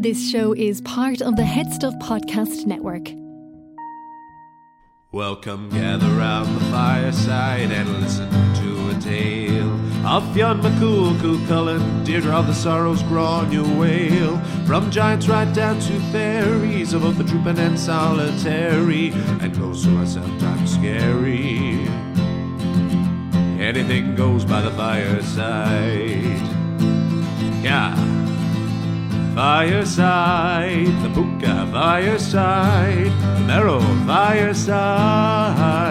This show is part of the Head Stuff Podcast Network. Welcome, gather round the fireside and listen to a tale of Fionn McCool, Chulainn, Deirdre of the Sorrows, Gráinne Mhaol. From giants right down to fairies, of both the trooping and solitary, and ghosts who are sometimes scary. Anything goes by the fireside. Yeah. Fireside, the Puka Fireside, the Merrow Fireside.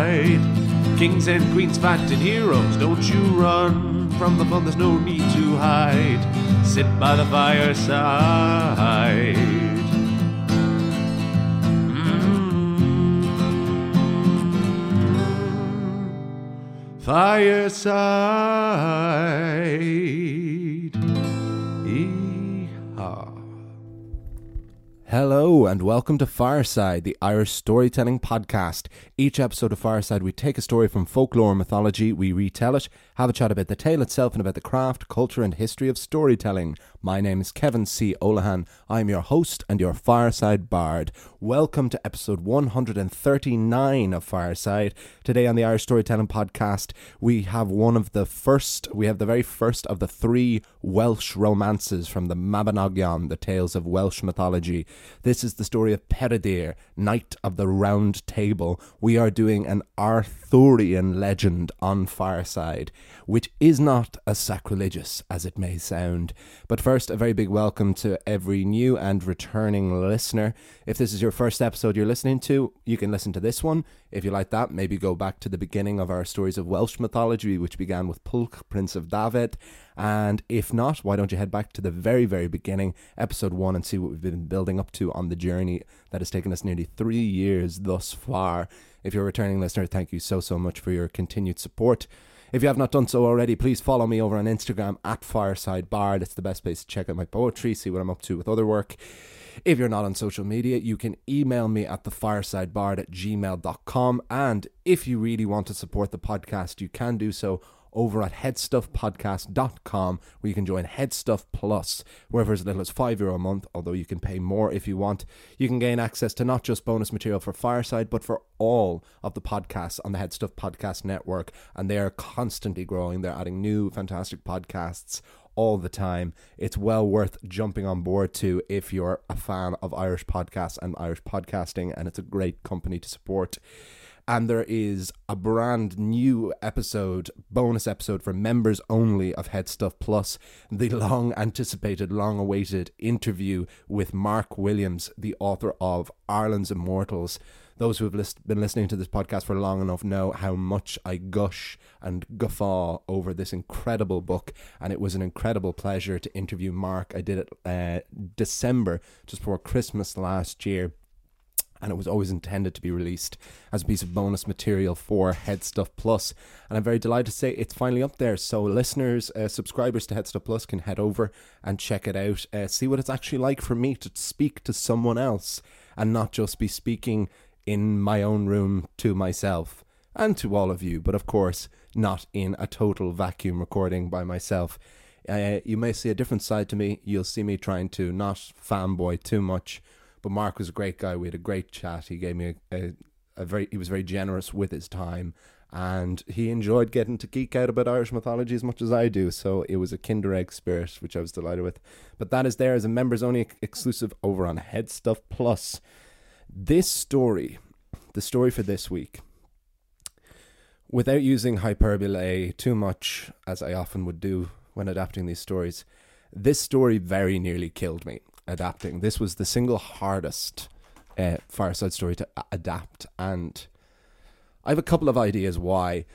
Kings and queens fighting heroes, don't you run from the fun, there's no need to hide. Sit by the fireside. Mm. Fireside. Hello and welcome to Fireside, the Irish storytelling podcast. Each episode of Fireside, we take a story from folklore and mythology, we retell it, have a chat about the tale itself and about the craft, culture, and history of storytelling. My name is Kevin C. Olahan. I am your host and your Fireside Bard. Welcome to episode 139 of Fireside. Today on the Irish Storytelling Podcast, we have one of the first, we have the very first of the three Welsh romances from the Mabinogion, the tales of Welsh mythology. This is the story of Peredur, Knight of the Round Table. We are doing an Arthurian legend on Fireside, which is not as sacrilegious as it may sound. But first, a very big welcome to every new and returning listener. If this is your first episode you're listening to, you can listen to this one. If you like that, maybe go back to the beginning of our stories of Welsh mythology, which began with Pwyll, Prince of Dyfed. And if not, why don't you head back to the very, very beginning, episode one, and see what we've been building up to on the journey that has taken us nearly three years thus far. If you're a returning listener, thank you so, so much for your continued support. If you have not done so already, please follow me over on Instagram at Fireside Bard. It's the best place to check out my poetry, see what I'm up to with other work. If you're not on social media, you can email me at thefiresidebard at gmail.com. And if you really want to support the podcast, you can do so over at headstuffpodcast.com where you can join Headstuff Plus, where for as little as €5 Euro a month, although you can pay more if you want. You can gain access to not just bonus material for Fireside, but for all of the podcasts on the Headstuff Podcast Network. And they are constantly growing. They're adding new fantastic podcasts all the time. It's well worth jumping on board to if you're a fan of Irish podcasts and Irish podcasting, and it's a great company to support and there is a brand new episode, bonus episode for members only of Head Stuff Plus, the long anticipated, long awaited interview with Mark Williams, the author of Ireland's Immortals. Those who have list- been listening to this podcast for long enough know how much I gush and guffaw over this incredible book, and it was an incredible pleasure to interview Mark. I did it uh, December, just before Christmas last year and it was always intended to be released as a piece of bonus material for Head Stuff Plus. And I'm very delighted to say it's finally up there. So listeners, uh, subscribers to Head Stuff Plus can head over and check it out. Uh, see what it's actually like for me to speak to someone else and not just be speaking in my own room to myself and to all of you, but of course not in a total vacuum recording by myself. Uh, you may see a different side to me. You'll see me trying to not fanboy too much but Mark was a great guy. We had a great chat. He gave me a, a, a very he was very generous with his time and he enjoyed getting to geek out about Irish mythology as much as I do. So it was a Kinder Egg spirit, which I was delighted with. But that is there as a members only exclusive over on Head Stuff Plus. This story, the story for this week, without using hyperbole too much, as I often would do when adapting these stories, this story very nearly killed me adapting. This was the single hardest uh, Fireside story to adapt, and I have a couple of ideas why.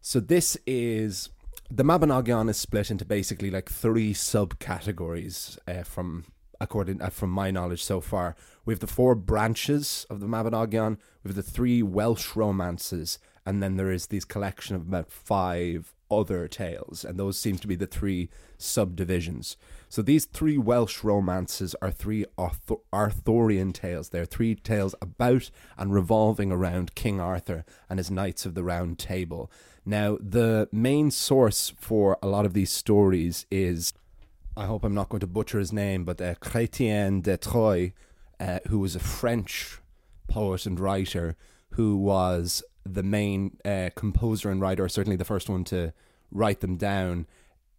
So this is the Mabinogion is split into basically like three subcategories uh, from according uh, from my knowledge so far. We have the four branches of the Mabinogion. We have the three Welsh romances, and then there is this collection of about five other tales, and those seem to be the three subdivisions. So these three Welsh romances are three Arthur- Arthurian tales. They're three tales about and revolving around King Arthur and his Knights of the Round Table. Now, the main source for a lot of these stories is I hope I'm not going to butcher his name, but uh, Chrétien de Troyes, uh, who was a French poet and writer, who was the main uh, composer and writer, certainly the first one to write them down,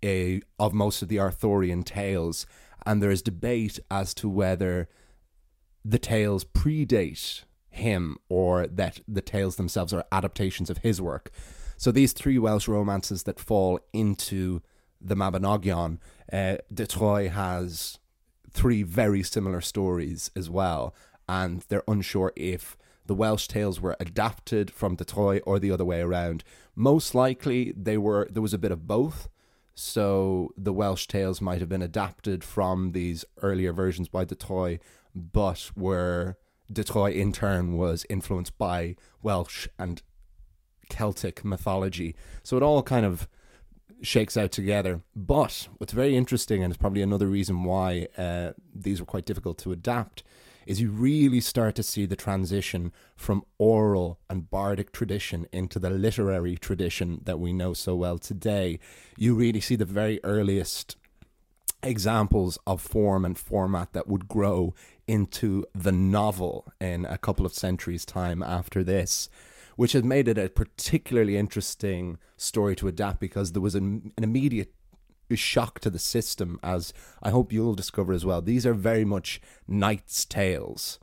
of most of the Arthurian tales. And there is debate as to whether the tales predate him or that the tales themselves are adaptations of his work. So these three Welsh romances that fall into the Mabinogion, uh, de Troyes has three very similar stories as well, and they're unsure if the Welsh tales were adapted from de Troyes or the other way around. Most likely, they were. There was a bit of both. So the Welsh tales might have been adapted from these earlier versions by de Troyes, but were de in turn was influenced by Welsh and Celtic mythology. So it all kind of shakes out together. But what's very interesting, and it's probably another reason why uh, these were quite difficult to adapt, is you really start to see the transition from oral and bardic tradition into the literary tradition that we know so well today. You really see the very earliest examples of form and format that would grow into the novel in a couple of centuries' time after this which has made it a particularly interesting story to adapt because there was an, an immediate shock to the system, as I hope you'll discover as well. These are very much knights' tales.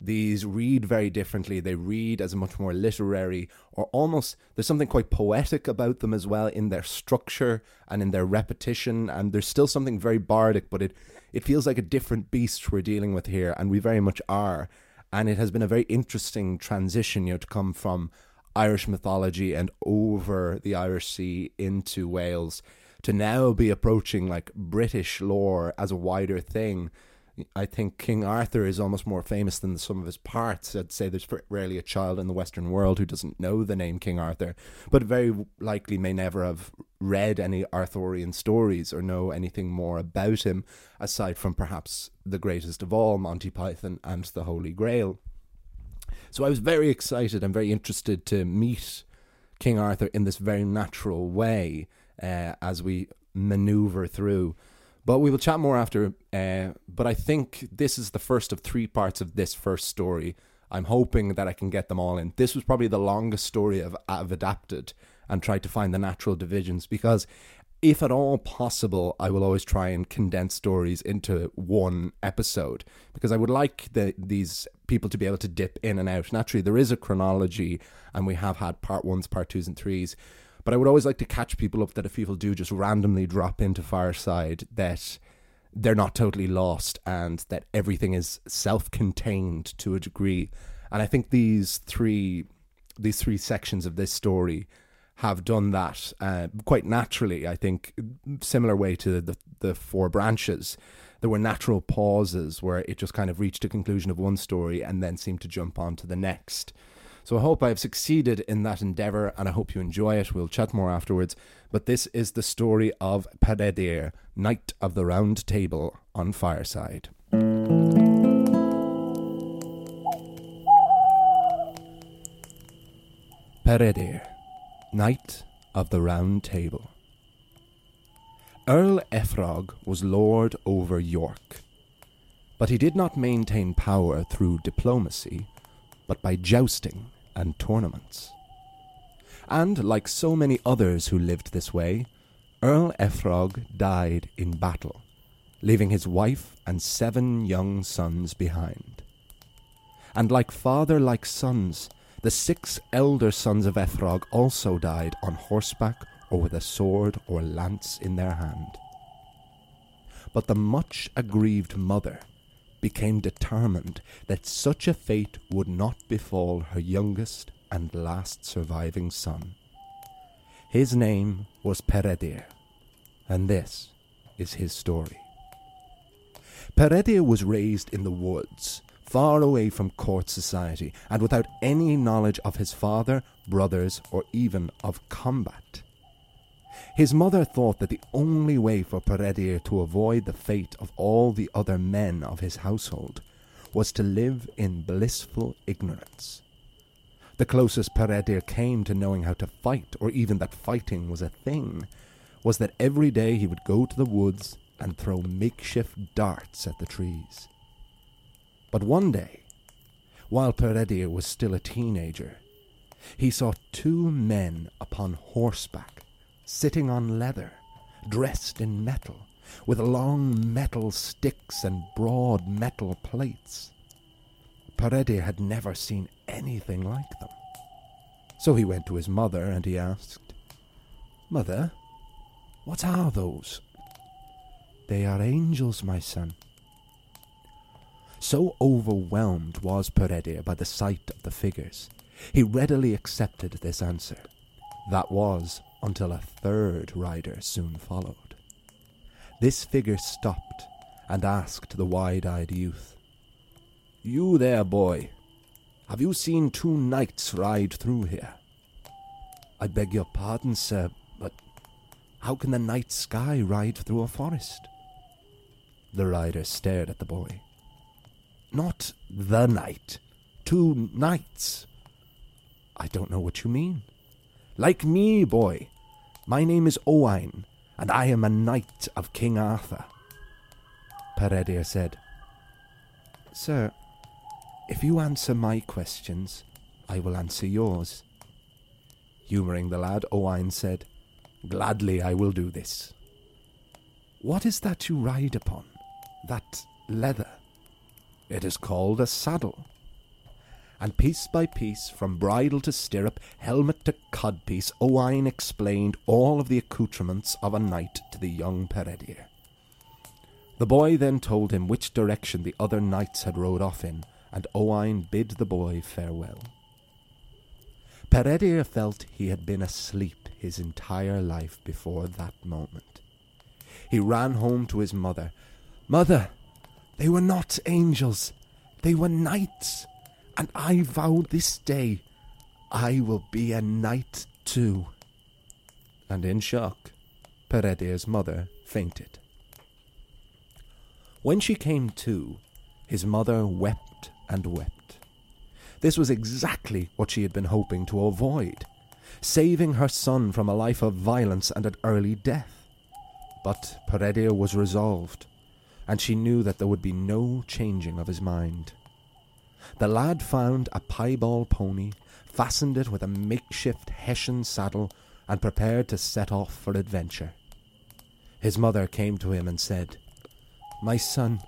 These read very differently. They read as a much more literary, or almost there's something quite poetic about them as well in their structure and in their repetition. And there's still something very bardic, but it it feels like a different beast we're dealing with here, and we very much are and it has been a very interesting transition, you know, to come from Irish mythology and over the Irish Sea into Wales to now be approaching like British lore as a wider thing I think King Arthur is almost more famous than sum of his parts. I'd say there's rarely a child in the Western world who doesn't know the name King Arthur, but very likely may never have read any Arthurian stories or know anything more about him, aside from perhaps the greatest of all, Monty Python and the Holy Grail. So I was very excited and very interested to meet King Arthur in this very natural way uh, as we maneuver through. But we will chat more after. Uh, but I think this is the first of three parts of this first story. I'm hoping that I can get them all in. This was probably the longest story I've, I've adapted and tried to find the natural divisions because, if at all possible, I will always try and condense stories into one episode because I would like the, these people to be able to dip in and out. Naturally, there is a chronology, and we have had part ones, part twos, and threes. But I would always like to catch people up that if people do just randomly drop into Fireside, that they're not totally lost and that everything is self-contained to a degree. And I think these three these three sections of this story have done that uh, quite naturally. I think similar way to the the four branches. There were natural pauses where it just kind of reached a conclusion of one story and then seemed to jump on to the next. So I hope I have succeeded in that endeavour and I hope you enjoy it. We'll chat more afterwards. But this is the story of Peredur, Knight of the Round Table on Fireside. Peredur, Knight of the Round Table. Earl Efrog was lord over York, but he did not maintain power through diplomacy, but by jousting and tournaments. And like so many others who lived this way, Earl Efrog died in battle, leaving his wife and seven young sons behind. And like father, like sons, the six elder sons of Efrog also died on horseback or with a sword or lance in their hand. But the much aggrieved mother became determined that such a fate would not befall her youngest and last surviving son. His name was Peredur, and this is his story. Peredur was raised in the woods, far away from court society, and without any knowledge of his father, brothers, or even of combat. His mother thought that the only way for Peredur to avoid the fate of all the other men of his household was to live in blissful ignorance. The closest Peredur came to knowing how to fight, or even that fighting was a thing, was that every day he would go to the woods and throw makeshift darts at the trees. But one day, while Peredur was still a teenager, he saw two men upon horseback, sitting on leather, dressed in metal, with long metal sticks and broad metal plates. Peredur had never seen anything like them. So he went to his mother and he asked, Mother, what are those? They are angels, my son. So overwhelmed was Peredur by the sight of the figures, he readily accepted this answer. That was until a third rider soon followed. This figure stopped and asked the wide eyed youth, You there, boy, have you seen two knights ride through here? I beg your pardon, sir, but how can the night sky ride through a forest? The rider stared at the boy. Not the night, two knights. I don't know what you mean. Like me, boy. My name is Owain, and I am a knight of King Arthur. Peredur said, Sir, if you answer my questions, I will answer yours. Humouring the lad, Owain said, Gladly I will do this. What is that you ride upon? That leather? It is called a saddle. And piece by piece, from bridle to stirrup, helmet to codpiece, Owain explained all of the accoutrements of a knight to the young Peredur. The boy then told him which direction the other knights had rode off in, and Owain bid the boy farewell. Peredur felt he had been asleep his entire life before that moment. He ran home to his mother. Mother, they were not angels, they were knights, and I vow this day I will be a knight too. And in shock, Peredur's mother fainted. When she came to, his mother wept and wept. This was exactly what she had been hoping to avoid, saving her son from a life of violence and an early death. But Peredur was resolved, and she knew that there would be no changing of his mind. The lad found a piebald pony, fastened it with a makeshift Hessian saddle, and prepared to set off for adventure. His mother came to him and said, My son,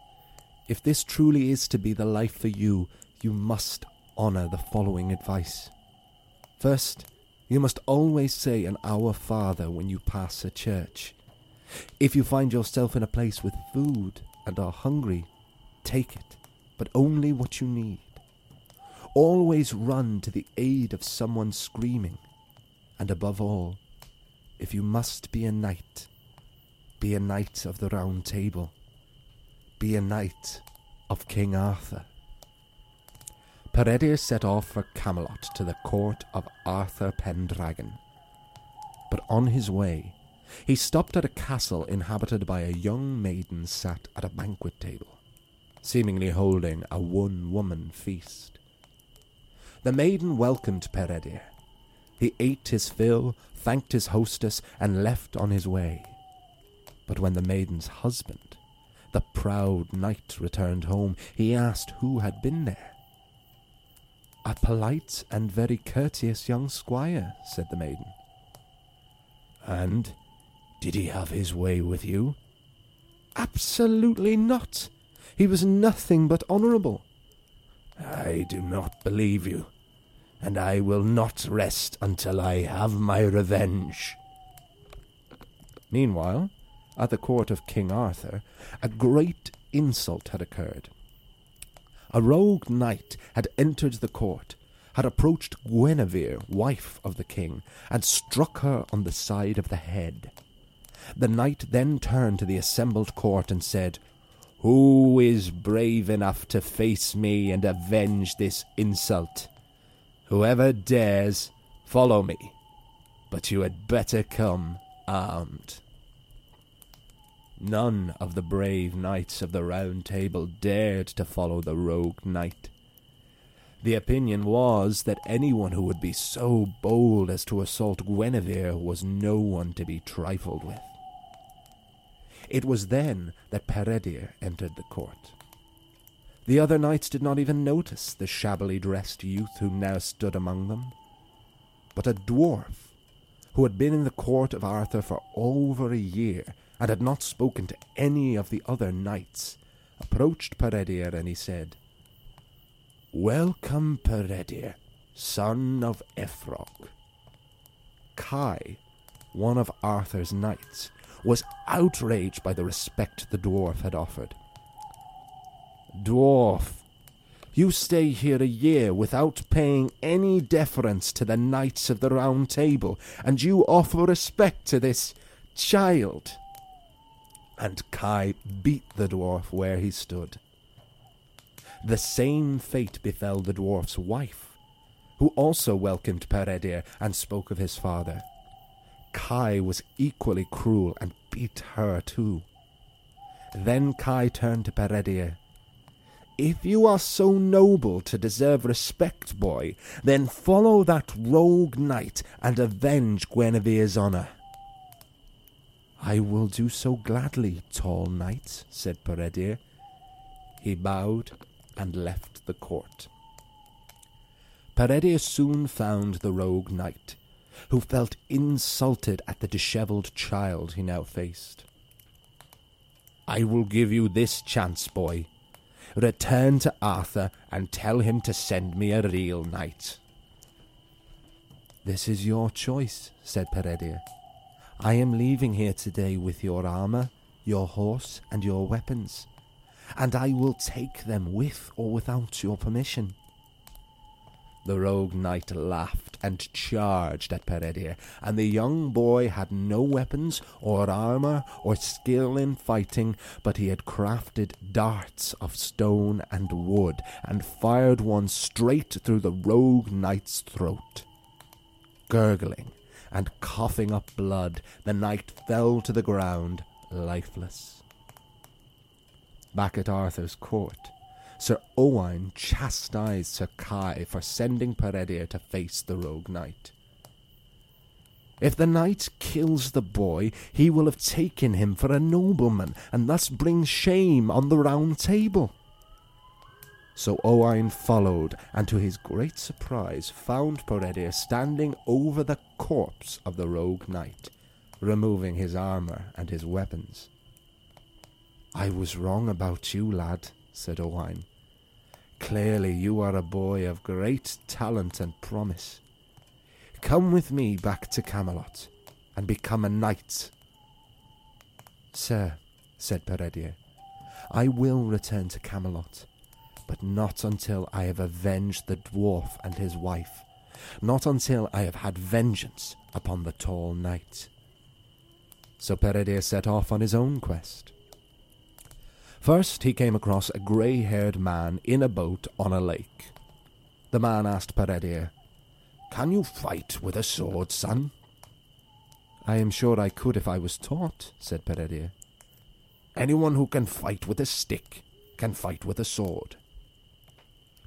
if this truly is to be the life for you, you must honour the following advice. First, you must always say an Our Father when you pass a church. If you find yourself in a place with food and are hungry, take it, but only what you need. Always run to the aid of someone screaming. And above all, if you must be a knight, be a knight of the Round Table. Be a knight of King Arthur. Peredur set off for Camelot to the court of Arthur Pendragon. But on his way, he stopped at a castle inhabited by a young maiden sat at a banquet table, seemingly holding a one woman feast. The maiden welcomed Peredur. He ate his fill, thanked his hostess, and left on his way. But when the maiden's husband, the proud knight, returned home, he asked who had been there. A polite and very courteous young squire, said the maiden. And did he have his way with you? Absolutely not. He was nothing but honourable. I do not believe you, and I will not rest until I have my revenge. Meanwhile, at the court of King Arthur, a great insult had occurred. A rogue knight had entered the court, had approached Guinevere, wife of the king, and struck her on the side of the head. The knight then turned to the assembled court and said, Who is brave enough to face me and avenge this insult? Whoever dares, follow me, but you had better come armed. None of the brave knights of the Round Table dared to follow the rogue knight. The opinion was that anyone who would be so bold as to assault Guinevere was no one to be trifled with. It was then that Peredur entered the court. The other knights did not even notice the shabbily dressed youth who now stood among them. But a dwarf, who had been in the court of Arthur for over a year and had not spoken to any of the other knights, approached Peredur and he said, Welcome, Peredur, son of Efrog. Kai, one of Arthur's knights, was outraged by the respect the dwarf had offered. Dwarf, you stay here a year without paying any deference to the knights of the Round Table, and you offer respect to this child. And Kai beat the dwarf where he stood. The same fate befell the dwarf's wife, who also welcomed Peredur and spoke of his father. Kai was equally cruel and beat her too. Then Kai turned to Peredur if you are so noble to deserve respect, boy, then follow that rogue knight and avenge Guinevere's honour. I will do so gladly, tall knight, said Peredur. He bowed and left the court. Peredur soon found the rogue knight, who felt insulted at the dishevelled child he now faced. I will give you this chance, boy, Return to Arthur and tell him to send me a real knight. This is your choice, said Peredur. I am leaving here today with your armour, your horse, and your weapons, and I will take them with or without your permission. The rogue knight laughed and charged at Peredur, and the young boy had no weapons or armour or skill in fighting, but he had crafted darts of stone and wood, and fired one straight through the rogue knight's throat. Gurgling and coughing up blood, the knight fell to the ground, lifeless. Back at Arthur's court, Sir Owain chastised Sir Kai for sending Peredur to face the rogue knight. If the knight kills the boy, he will have taken him for a nobleman, and thus bring shame on the round table. So Owain followed, and to his great surprise found Peredur standing over the corpse of the rogue knight, removing his armour and his weapons. I was wrong about you, lad, said Owain. Clearly you are a boy of great talent and promise. Come with me back to Camelot and become a knight. Sir, said Peredur, I will return to Camelot, but not until I have avenged the dwarf and his wife, not until I have had vengeance upon the tall knight. So Peredur set off on his own quest. First, he came across a grey haired man in a boat on a lake. The man asked Peredur, Can you fight with a sword, son? I am sure I could if I was taught, said Peredur. Anyone who can fight with a stick can fight with a sword.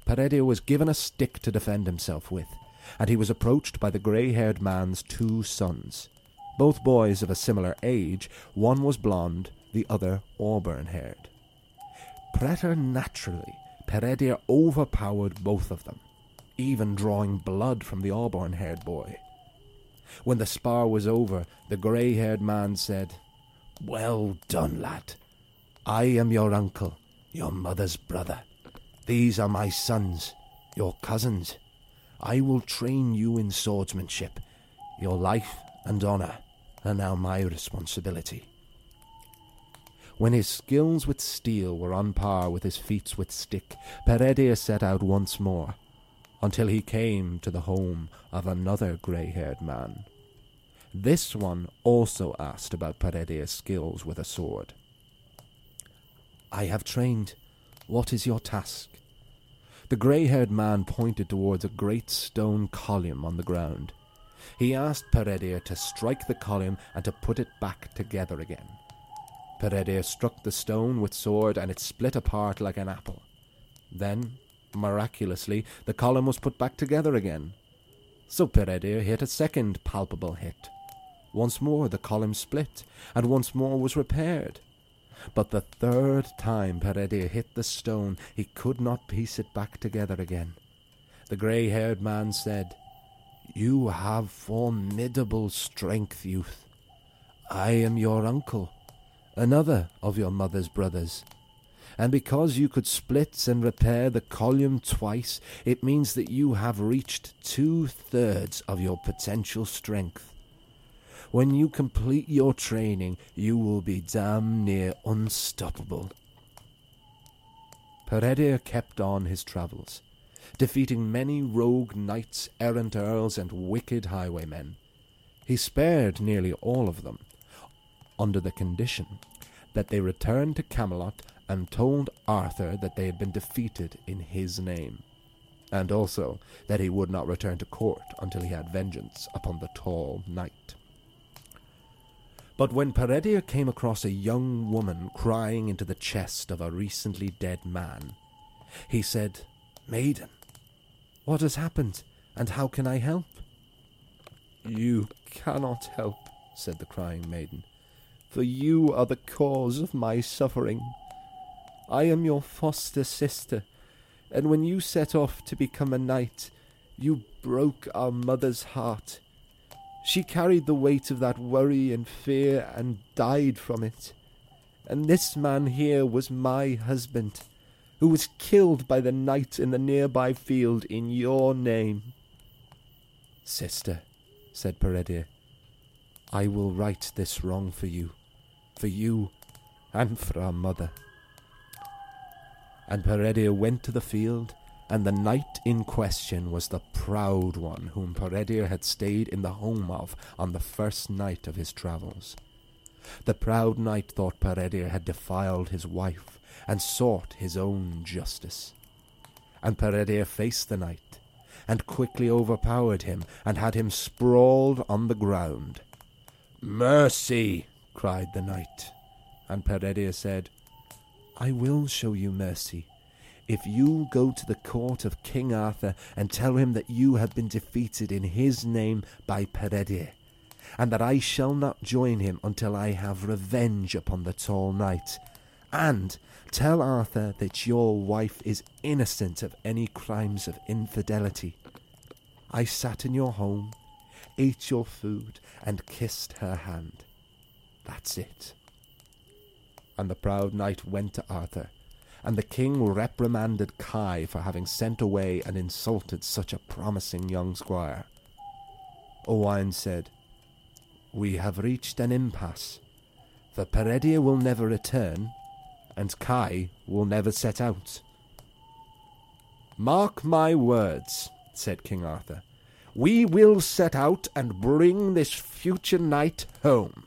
Peredur was given a stick to defend himself with, and he was approached by the grey haired man's two sons. Both boys of a similar age, one was blonde, the other auburn haired. Preternaturally, Peredur overpowered both of them, even drawing blood from the auburn haired boy. When the spar was over, the grey haired man said, Well done, lad. I am your uncle, your mother's brother. These are my sons, your cousins. I will train you in swordsmanship. Your life and honour are now my responsibility. When his skills with steel were on par with his feats with stick, Peredur set out once more, until he came to the home of another grey haired man. This one also asked about Peredur's skills with a sword. I have trained. What is your task? The grey haired man pointed towards a great stone column on the ground. He asked Peredur to strike the column and to put it back together again. Peredur struck the stone with sword and it split apart like an apple. Then, miraculously, the column was put back together again. So Peredur hit a second palpable hit. Once more the column split, and once more was repaired, But the third time Peredur hit the stone, he could not piece it back together again. The grey haired man said, You have formidable strength, youth. I am your uncle, another of your mother's brothers. And because you could split and repair the column twice, it means that you have reached two thirds of your potential strength. When you complete your training, you will be damn near unstoppable. Peredur kept on his travels, defeating many rogue knights, errant earls, and wicked highwaymen. He spared nearly all of them, under the condition that they returned to Camelot and told Arthur that they had been defeated in his name, and also that he would not return to court until he had vengeance upon the tall knight. But when Peredur came across a young woman crying into the chest of a recently dead man, he said, Maiden, what has happened, and how can I help? You cannot help, said the crying maiden, for you are the cause of my suffering. I am your foster sister, and when you set off to become a knight, you broke our mother's heart. She carried the weight of that worry and fear and died from it. And this man here was my husband, who was killed by the knight in the nearby field in your name. Sister, said Peredur, I will right this wrong for you, for you and for our mother. And Peredur went to the field and the knight in question was the proud one whom Peredur had stayed in the home of on the first night of his travels. The proud knight thought Peredur had defiled his wife and sought his own justice. And Peredur faced the knight, and quickly overpowered him, and had him sprawled on the ground. Mercy! Cried the knight. And Peredur said, I will show you mercy, if you go to the court of King Arthur and tell him that you have been defeated in his name by Peredur, and that I shall not join him until I have revenge upon the tall knight, and tell Arthur that your wife is innocent of any crimes of infidelity. I sat in your home, ate your food, and kissed her hand. That's it. And the proud knight went to Arthur and the king reprimanded Kai for having sent away and insulted such a promising young squire. Owain said, We have reached an impasse. The Peredur will never return, and Kai will never set out. Mark my words, said King Arthur. We will set out and bring this future knight home.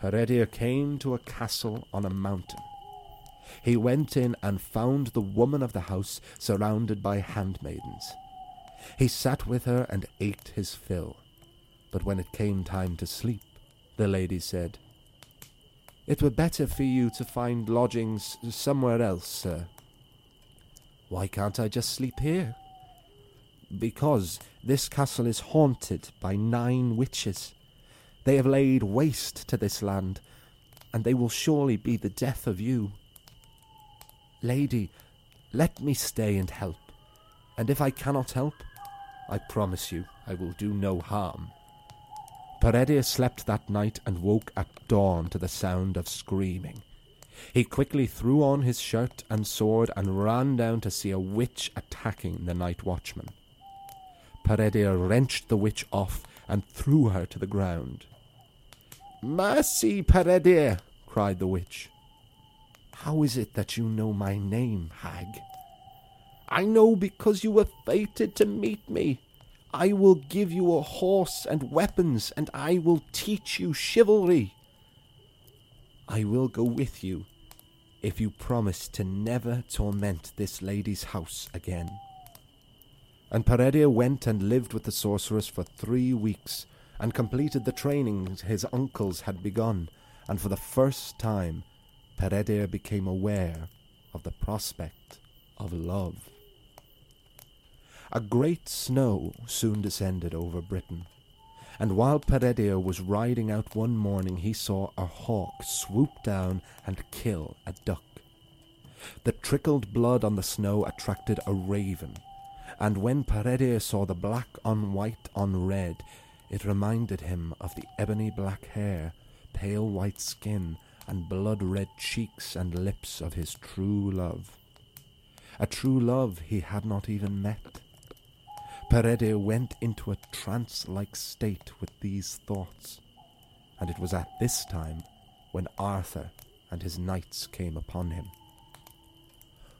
Peredur came to a castle on a mountain he went in and found the woman of the house surrounded by handmaidens. He sat with her and ate his fill. But when it came time to sleep, the lady said, It were better for you to find lodgings somewhere else, sir. Why can't I just sleep here? Because this castle is haunted by nine witches. They have laid waste to this land, and they will surely be the death of you. Lady, let me stay and help, and if I cannot help, I promise you I will do no harm. Peredur slept that night and woke at dawn to the sound of screaming. He quickly threw on his shirt and sword and ran down to see a witch attacking the night watchman. Peredur wrenched the witch off and threw her to the ground. Mercy, Peredur! cried the witch. How is it that you know my name, hag? I know because you were fated to meet me. I will give you a horse and weapons, and I will teach you chivalry. I will go with you if you promise to never torment this lady's house again. And Peredur went and lived with the sorceress for three weeks, and completed the training his uncles had begun, and for the first time Peredur became aware of the prospect of love. A great snow soon descended over Britain, and while Peredur was riding out one morning, he saw a hawk swoop down and kill a duck. The trickled blood on the snow attracted a raven, and when Peredur saw the black on white on red, it reminded him of the ebony black hair, pale white skin, and blood red cheeks and lips of his true love. A true love he had not even met. Peredur went into a trance like state with these thoughts, and it was at this time when Arthur and his knights came upon him.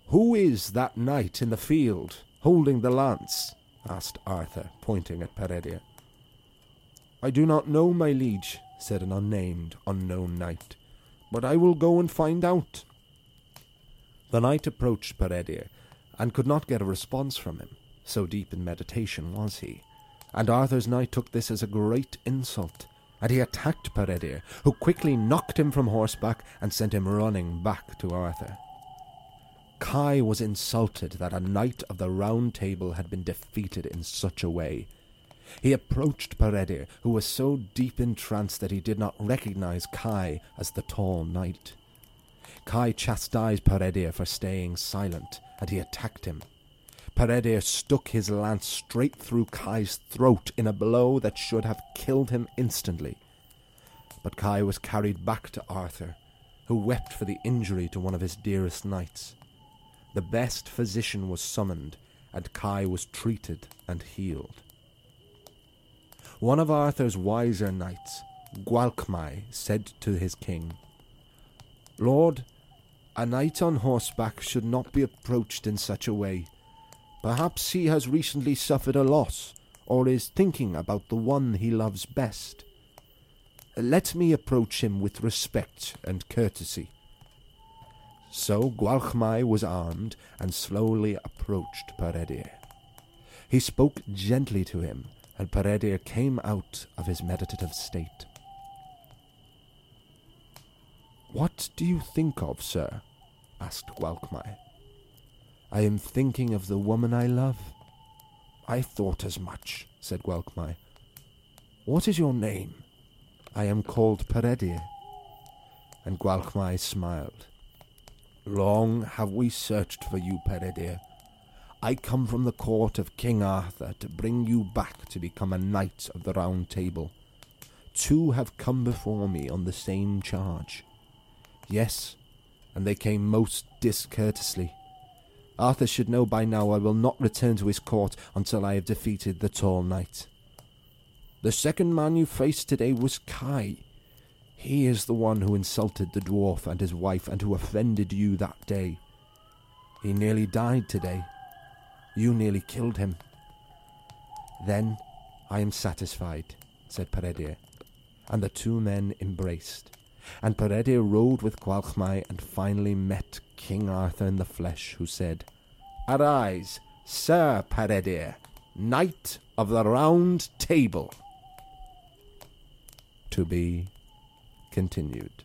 Who is that knight in the field, holding the lance? asked Arthur, pointing at Peredur. I do not know, my liege, said an unnamed, unknown knight, but I will go and find out. The knight approached Peredur, and could not get a response from him so deep in meditation was he. And Arthur's knight took this as a great insult, and he attacked Peredur, who quickly knocked him from horseback and sent him running back to Arthur. Kai was insulted that a knight of the Round Table had been defeated in such a way. He approached Peredur, who was so deep in trance that he did not recognize Kai as the tall knight. Kai chastised Peredur for staying silent, and he attacked him. Peredur stuck his lance straight through Kai's throat in a blow that should have killed him instantly. But Kai was carried back to Arthur, who wept for the injury to one of his dearest knights. The best physician was summoned, and Kai was treated and healed. One of Arthur's wiser knights, Gwalchmai, said to his king, Lord, a knight on horseback should not be approached in such a way. Perhaps he has recently suffered a loss, or is thinking about the one he loves best. Let me approach him with respect and courtesy. So Gwalchmai was armed and slowly approached Peredur. He spoke gently to him, and Peredur came out of his meditative state. What do you think of, sir? asked Gwalchmai. I am thinking of the woman I love. I thought as much, said Gwalchmai. What is your name? I am called Peredur. And Gwalchmai smiled. Long have we searched for you, Peredur. I come from the court of King Arthur to bring you back to become a knight of the Round Table. Two have come before me on the same charge. Yes, and they came most discourteously. Arthur should know by now I will not return to his court until I have defeated the tall knight. The second man you faced today was Kai. He is the one who insulted the dwarf and his wife and who offended you that day. He nearly died today. You nearly killed him. Then I am satisfied, said Peredur, and the two men embraced. And Peredur rode with Gwalchmai and finally met King Arthur in the flesh, who said, Arise, Sir Peredur, Knight of the Round Table. To be continued.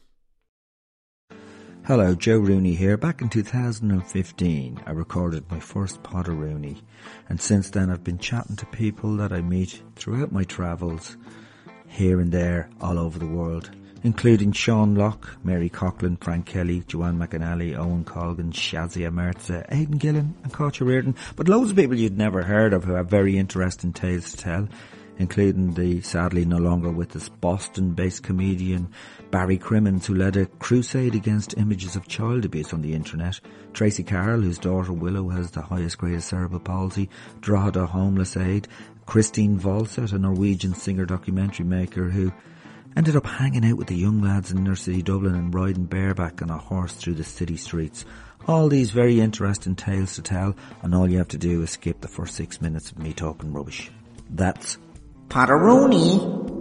Hello, Joe Rooney here. Back in 2015, I recorded my first Potter Rooney, and since then I've been chatting to people that I meet throughout my travels, here and there, all over the world, including Sean Lock, Mary Coughlan, Frank Kelly, Joanne McNally, Owen Colgan, Shazia Mirza, Aidan Gillen, and Kocha Reardon, but loads of people you'd never heard of who have very interesting tales to tell including the sadly no longer with us Boston-based comedian Barry Crimmins, who led a crusade against images of child abuse on the internet, Tracy Carroll, whose daughter Willow has the highest grade of cerebral palsy, Drogheda Homeless Aid, Christine Volset, a Norwegian singer documentary maker who ended up hanging out with the young lads in inner city Dublin and riding bareback on a horse through the city streets. All these very interesting tales to tell, and all you have to do is skip the first six minutes of me talking rubbish. That's Potteroni.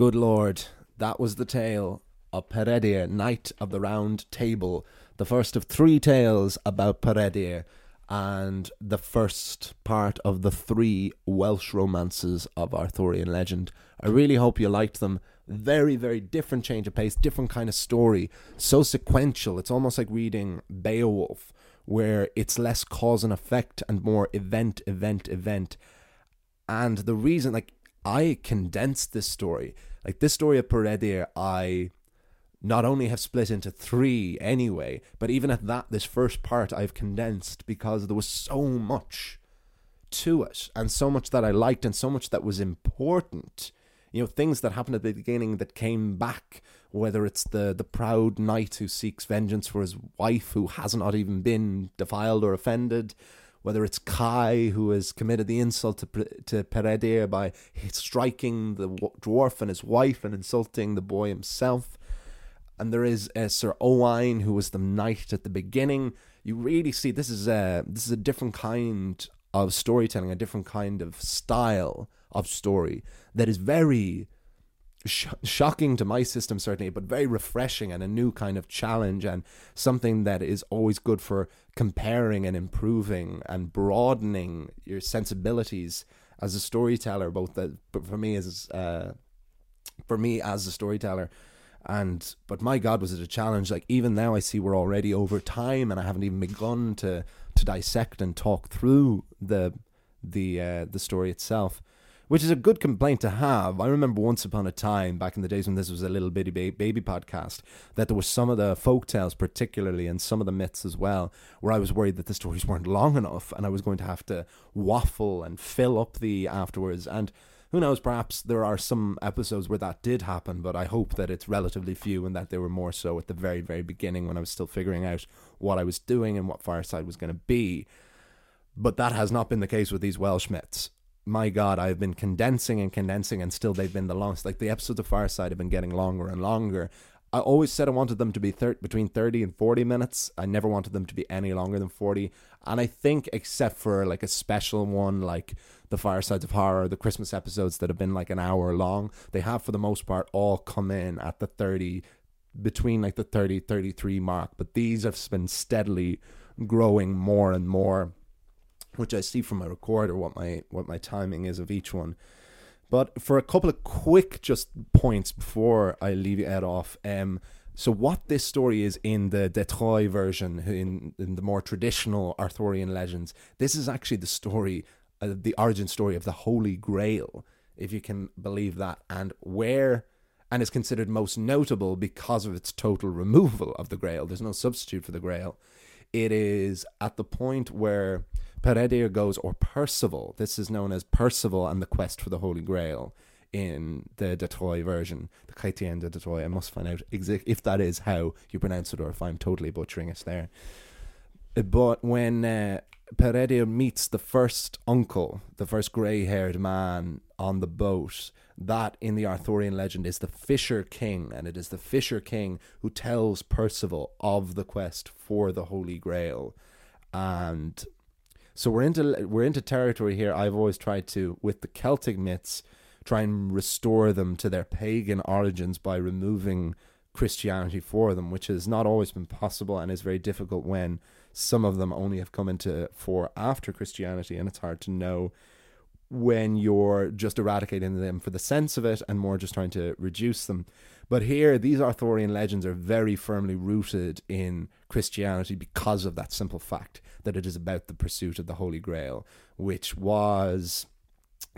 Good Lord, that was the tale of Peredur, Knight of the Round Table, the first of three tales about Peredur, and the first part of the three Welsh romances of Arthurian legend. I really hope you liked them. Very, very different change of pace, different kind of story, so sequential. It's almost like reading Beowulf, where it's less cause and effect and more event, event, event. And the reason, like, I condensed this story. Like, this story of Peredur, I not only have split into three anyway, but even at that, this first part I've condensed because there was so much to it, and so much that I liked, and so much that was important. You know, things that happened at the beginning that came back, whether it's the, the proud knight who seeks vengeance for his wife who has not even been defiled or offended, whether it's Kai who has committed the insult to to Peredur by striking the dwarf and his wife and insulting the boy himself, and there is uh, Sir Owain, who was the knight at the beginning. You really see this is a this is a different kind of storytelling, a different kind of style of story that is very sh- shocking to my system certainly, but very refreshing and a new kind of challenge and something that is always good for comparing and improving and broadening your sensibilities as a storyteller. Both that, but for me as uh, for me as a storyteller and but my god was it a challenge like even now i see we're already over time and i haven't even begun to to dissect and talk through the the uh, the story itself which is a good complaint to have i remember once upon a time back in the days when this was a little bitty ba- baby podcast that there was some of the folk tales particularly and some of the myths as well where i was worried that the stories weren't long enough and i was going to have to waffle and fill up the afterwards and who knows, perhaps there are some episodes where that did happen, but I hope that it's relatively few and that they were more so at the very, very beginning when I was still figuring out what I was doing and what Fireside was going to be. But that has not been the case with these Welsh myths. My God, I've been condensing and condensing, and still they've been the longest. Like the episodes of Fireside have been getting longer and longer. I always said I wanted them to be thir- between 30 and 40 minutes. I never wanted them to be any longer than 40. And I think, except for like a special one like the Firesides of Horror, the Christmas episodes that have been like an hour long, they have for the most part all come in at the 30, between like the 30, 33 mark. But these have been steadily growing more and more, which I see from my recorder what my what my timing is of each one. But for a couple of quick just points before I leave you Ed off, um, so what this story is in the de Troyes version, in in the more traditional Arthurian legends, this is actually the story, uh, the origin story of the Holy Grail, if you can believe that, and where, and is considered most notable because of its total removal of the Grail. There's no substitute for the Grail. It is at the point where Peredur goes, or Percival. This is known as Percival and the Quest for the Holy Grail in the de Troyes version, the Chrétien de Troyes. I must find out if that is how you pronounce it or if I'm totally butchering it there. But when uh, Peredur meets the first uncle, the first grey haired man on the boat, that in the Arthurian legend is the Fisher King, and it is the Fisher King who tells Percival of the quest for the Holy Grail. And so we're into we're into territory here. I've always tried to with the Celtic myths try and restore them to their pagan origins by removing Christianity for them, which has not always been possible and is very difficult when some of them only have come into for after Christianity, and it's hard to know when you're just eradicating them for the sense of it and more just trying to reduce them. But here, these Arthurian legends are very firmly rooted in Christianity because of that simple fact that it is about the pursuit of the Holy Grail, which was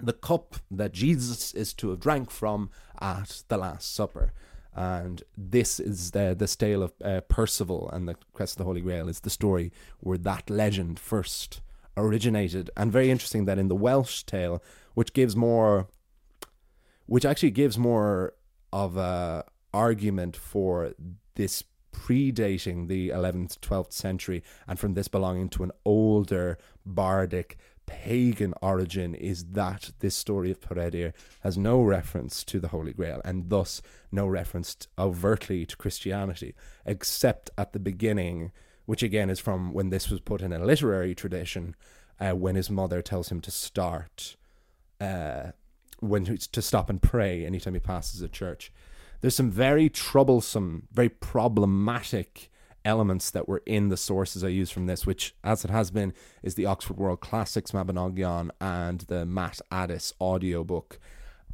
the cup that Jesus is to have drank from at the Last Supper. And this is the the tale of uh, Percival and the quest of the Holy Grail is the story where that legend first originated. And very interesting that in the Welsh tale, which gives more, which actually gives more of a argument for this predating the 11th 12th century and from this belonging to an older bardic pagan origin is that this story of Peredur has no reference to the Holy Grail and thus no reference overtly to Christianity, except at the beginning, which again is from when this was put in a literary tradition, uh, when his mother tells him to start, uh, when to stop and pray anytime he passes a church. There's some very troublesome, very problematic elements that were in the sources I use from this, which, as it has been, is the Oxford World Classics Mabinogion and the Matt Addis audiobook,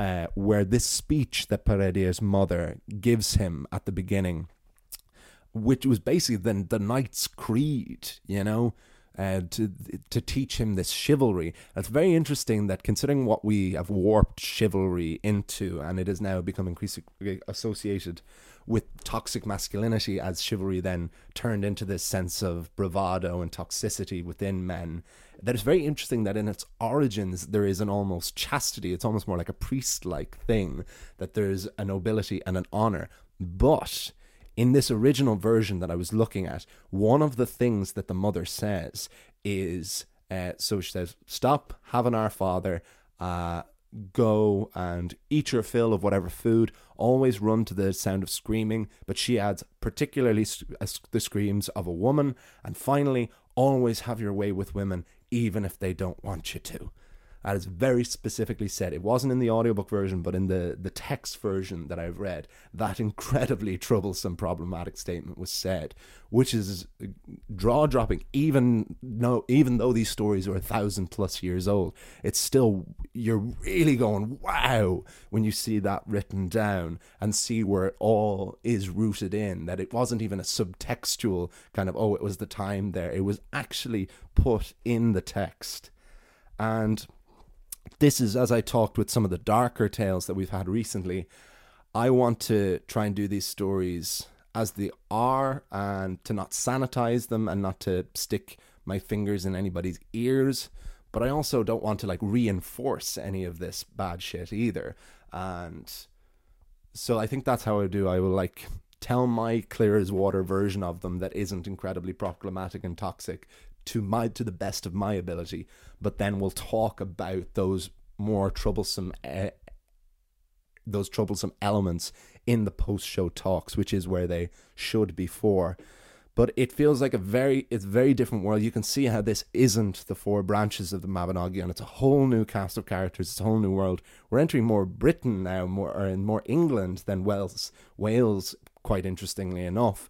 uh, where this speech that Peredur's mother gives him at the beginning, which was basically then the Knight's Creed, you know, uh, to to teach him this chivalry. It's very interesting that considering what we have warped chivalry into, and it has now become increasingly associated with toxic masculinity as chivalry then turned into this sense of bravado and toxicity within men. That is very interesting that in its origins there is an almost chastity. It's almost more like a priest like thing, that there's a nobility and an honor. But in this original version that I was looking at, one of the things that the mother says is uh, so she says, Stop having our father. Uh, go and eat your fill of whatever food. Always run to the sound of screaming, but she adds particularly the screams of a woman. And finally, always have your way with women, even if they don't want you to. That is very specifically said. It wasn't in the audiobook version, but in the, the text version that I've read, that incredibly troublesome, problematic statement was said, which is jaw dropping. Even no, even though these stories are a thousand plus years old, it's still you're really going wow when you see that written down and see where it all is rooted in. That it wasn't even a subtextual kind of oh, it was the time there. It was actually put in the text, and this is as I talked with some of the darker tales that we've had recently. I want to try and do these stories as they are and to not sanitize them and not to stick my fingers in anybody's ears. But I also don't want to like reinforce any of this bad shit either. And so I think that's how I do. I will like tell my clear as water version of them that isn't incredibly problematic and toxic to my to the best of my ability but then we'll talk about those more troublesome uh, those troublesome elements in the post show talks which is where they should be for. But it feels like a very it's a very different world. You can see how this isn't the four branches of the Mabinogi, and it's a whole new cast of characters it's a whole new world. We're entering more Britain now more or in more England than Wales Wales quite interestingly enough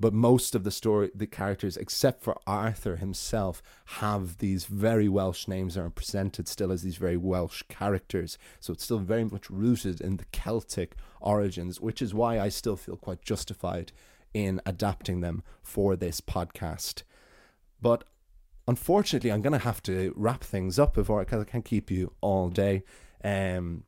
but most of the story the characters except for arthur himself have these very welsh names and are presented still as these very welsh characters. So it's still very much rooted in the celtic origins which is why i still feel quite justified in adapting them for this podcast. But unfortunately i'm going to have to wrap things up before because i can't keep you all day. Um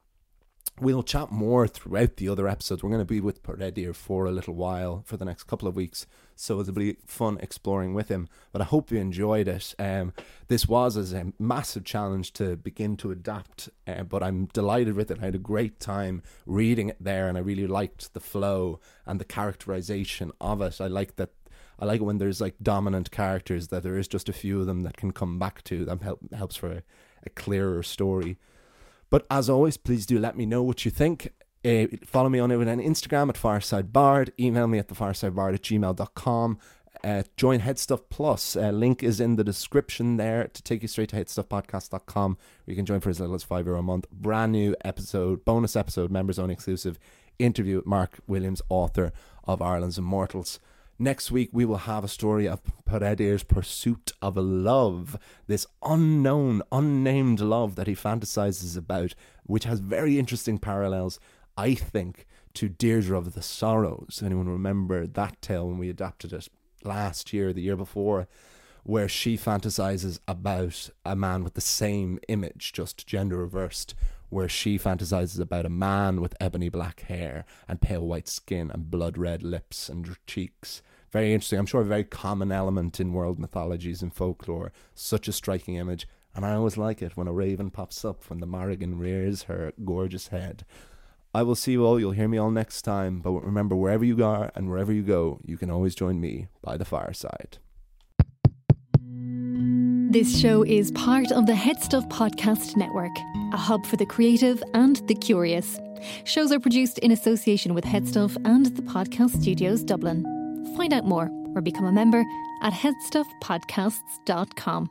We'll chat more throughout the other episodes. We're going to be with Peredur for a little while for the next couple of weeks, so it'll be fun exploring with him. But I hope you enjoyed it. Um, this was as a massive challenge to begin to adapt, uh, but I'm delighted with it. I had a great time reading it there, and I really liked the flow and the characterization of it. I like that I like it when there's like dominant characters that there is just a few of them that can come back to. That help, helps for a, a clearer story. But as always, please do let me know what you think. Uh, follow me on Instagram at FiresideBard. Email me at thefiresidebard at gmail.com. Uh, join Headstuff Plus. Uh, link is in the description there to take you straight to headstuffpodcast.com where you can join for as little as five euro a month. Brand new episode, bonus episode, members only exclusive interview with Mark Williams, author of Ireland's Immortals. Next week, we will have a story of Peredur's pursuit of a love, this unknown, unnamed love that he fantasizes about, which has very interesting parallels, I think, to Deirdre of the Sorrows. Anyone remember that tale when we adapted it last year, the year before? Where she fantasizes about a man with the same image, just gender reversed, where she fantasizes about a man with ebony black hair and pale white skin and blood red lips and cheeks very interesting. I'm sure a very common element in world mythologies and folklore. Such a striking image. And I always like it when a raven pops up when the Morrigan rears her gorgeous head. I will see you all. You'll hear me all next time. But remember, wherever you are and wherever you go, you can always join me by the fireside. This show is part of the Headstuff Podcast Network, a hub for the creative and the curious. Shows are produced in association with Headstuff and the Podcast Studios Dublin. Find out more or become a member at headstuffpodcasts.com.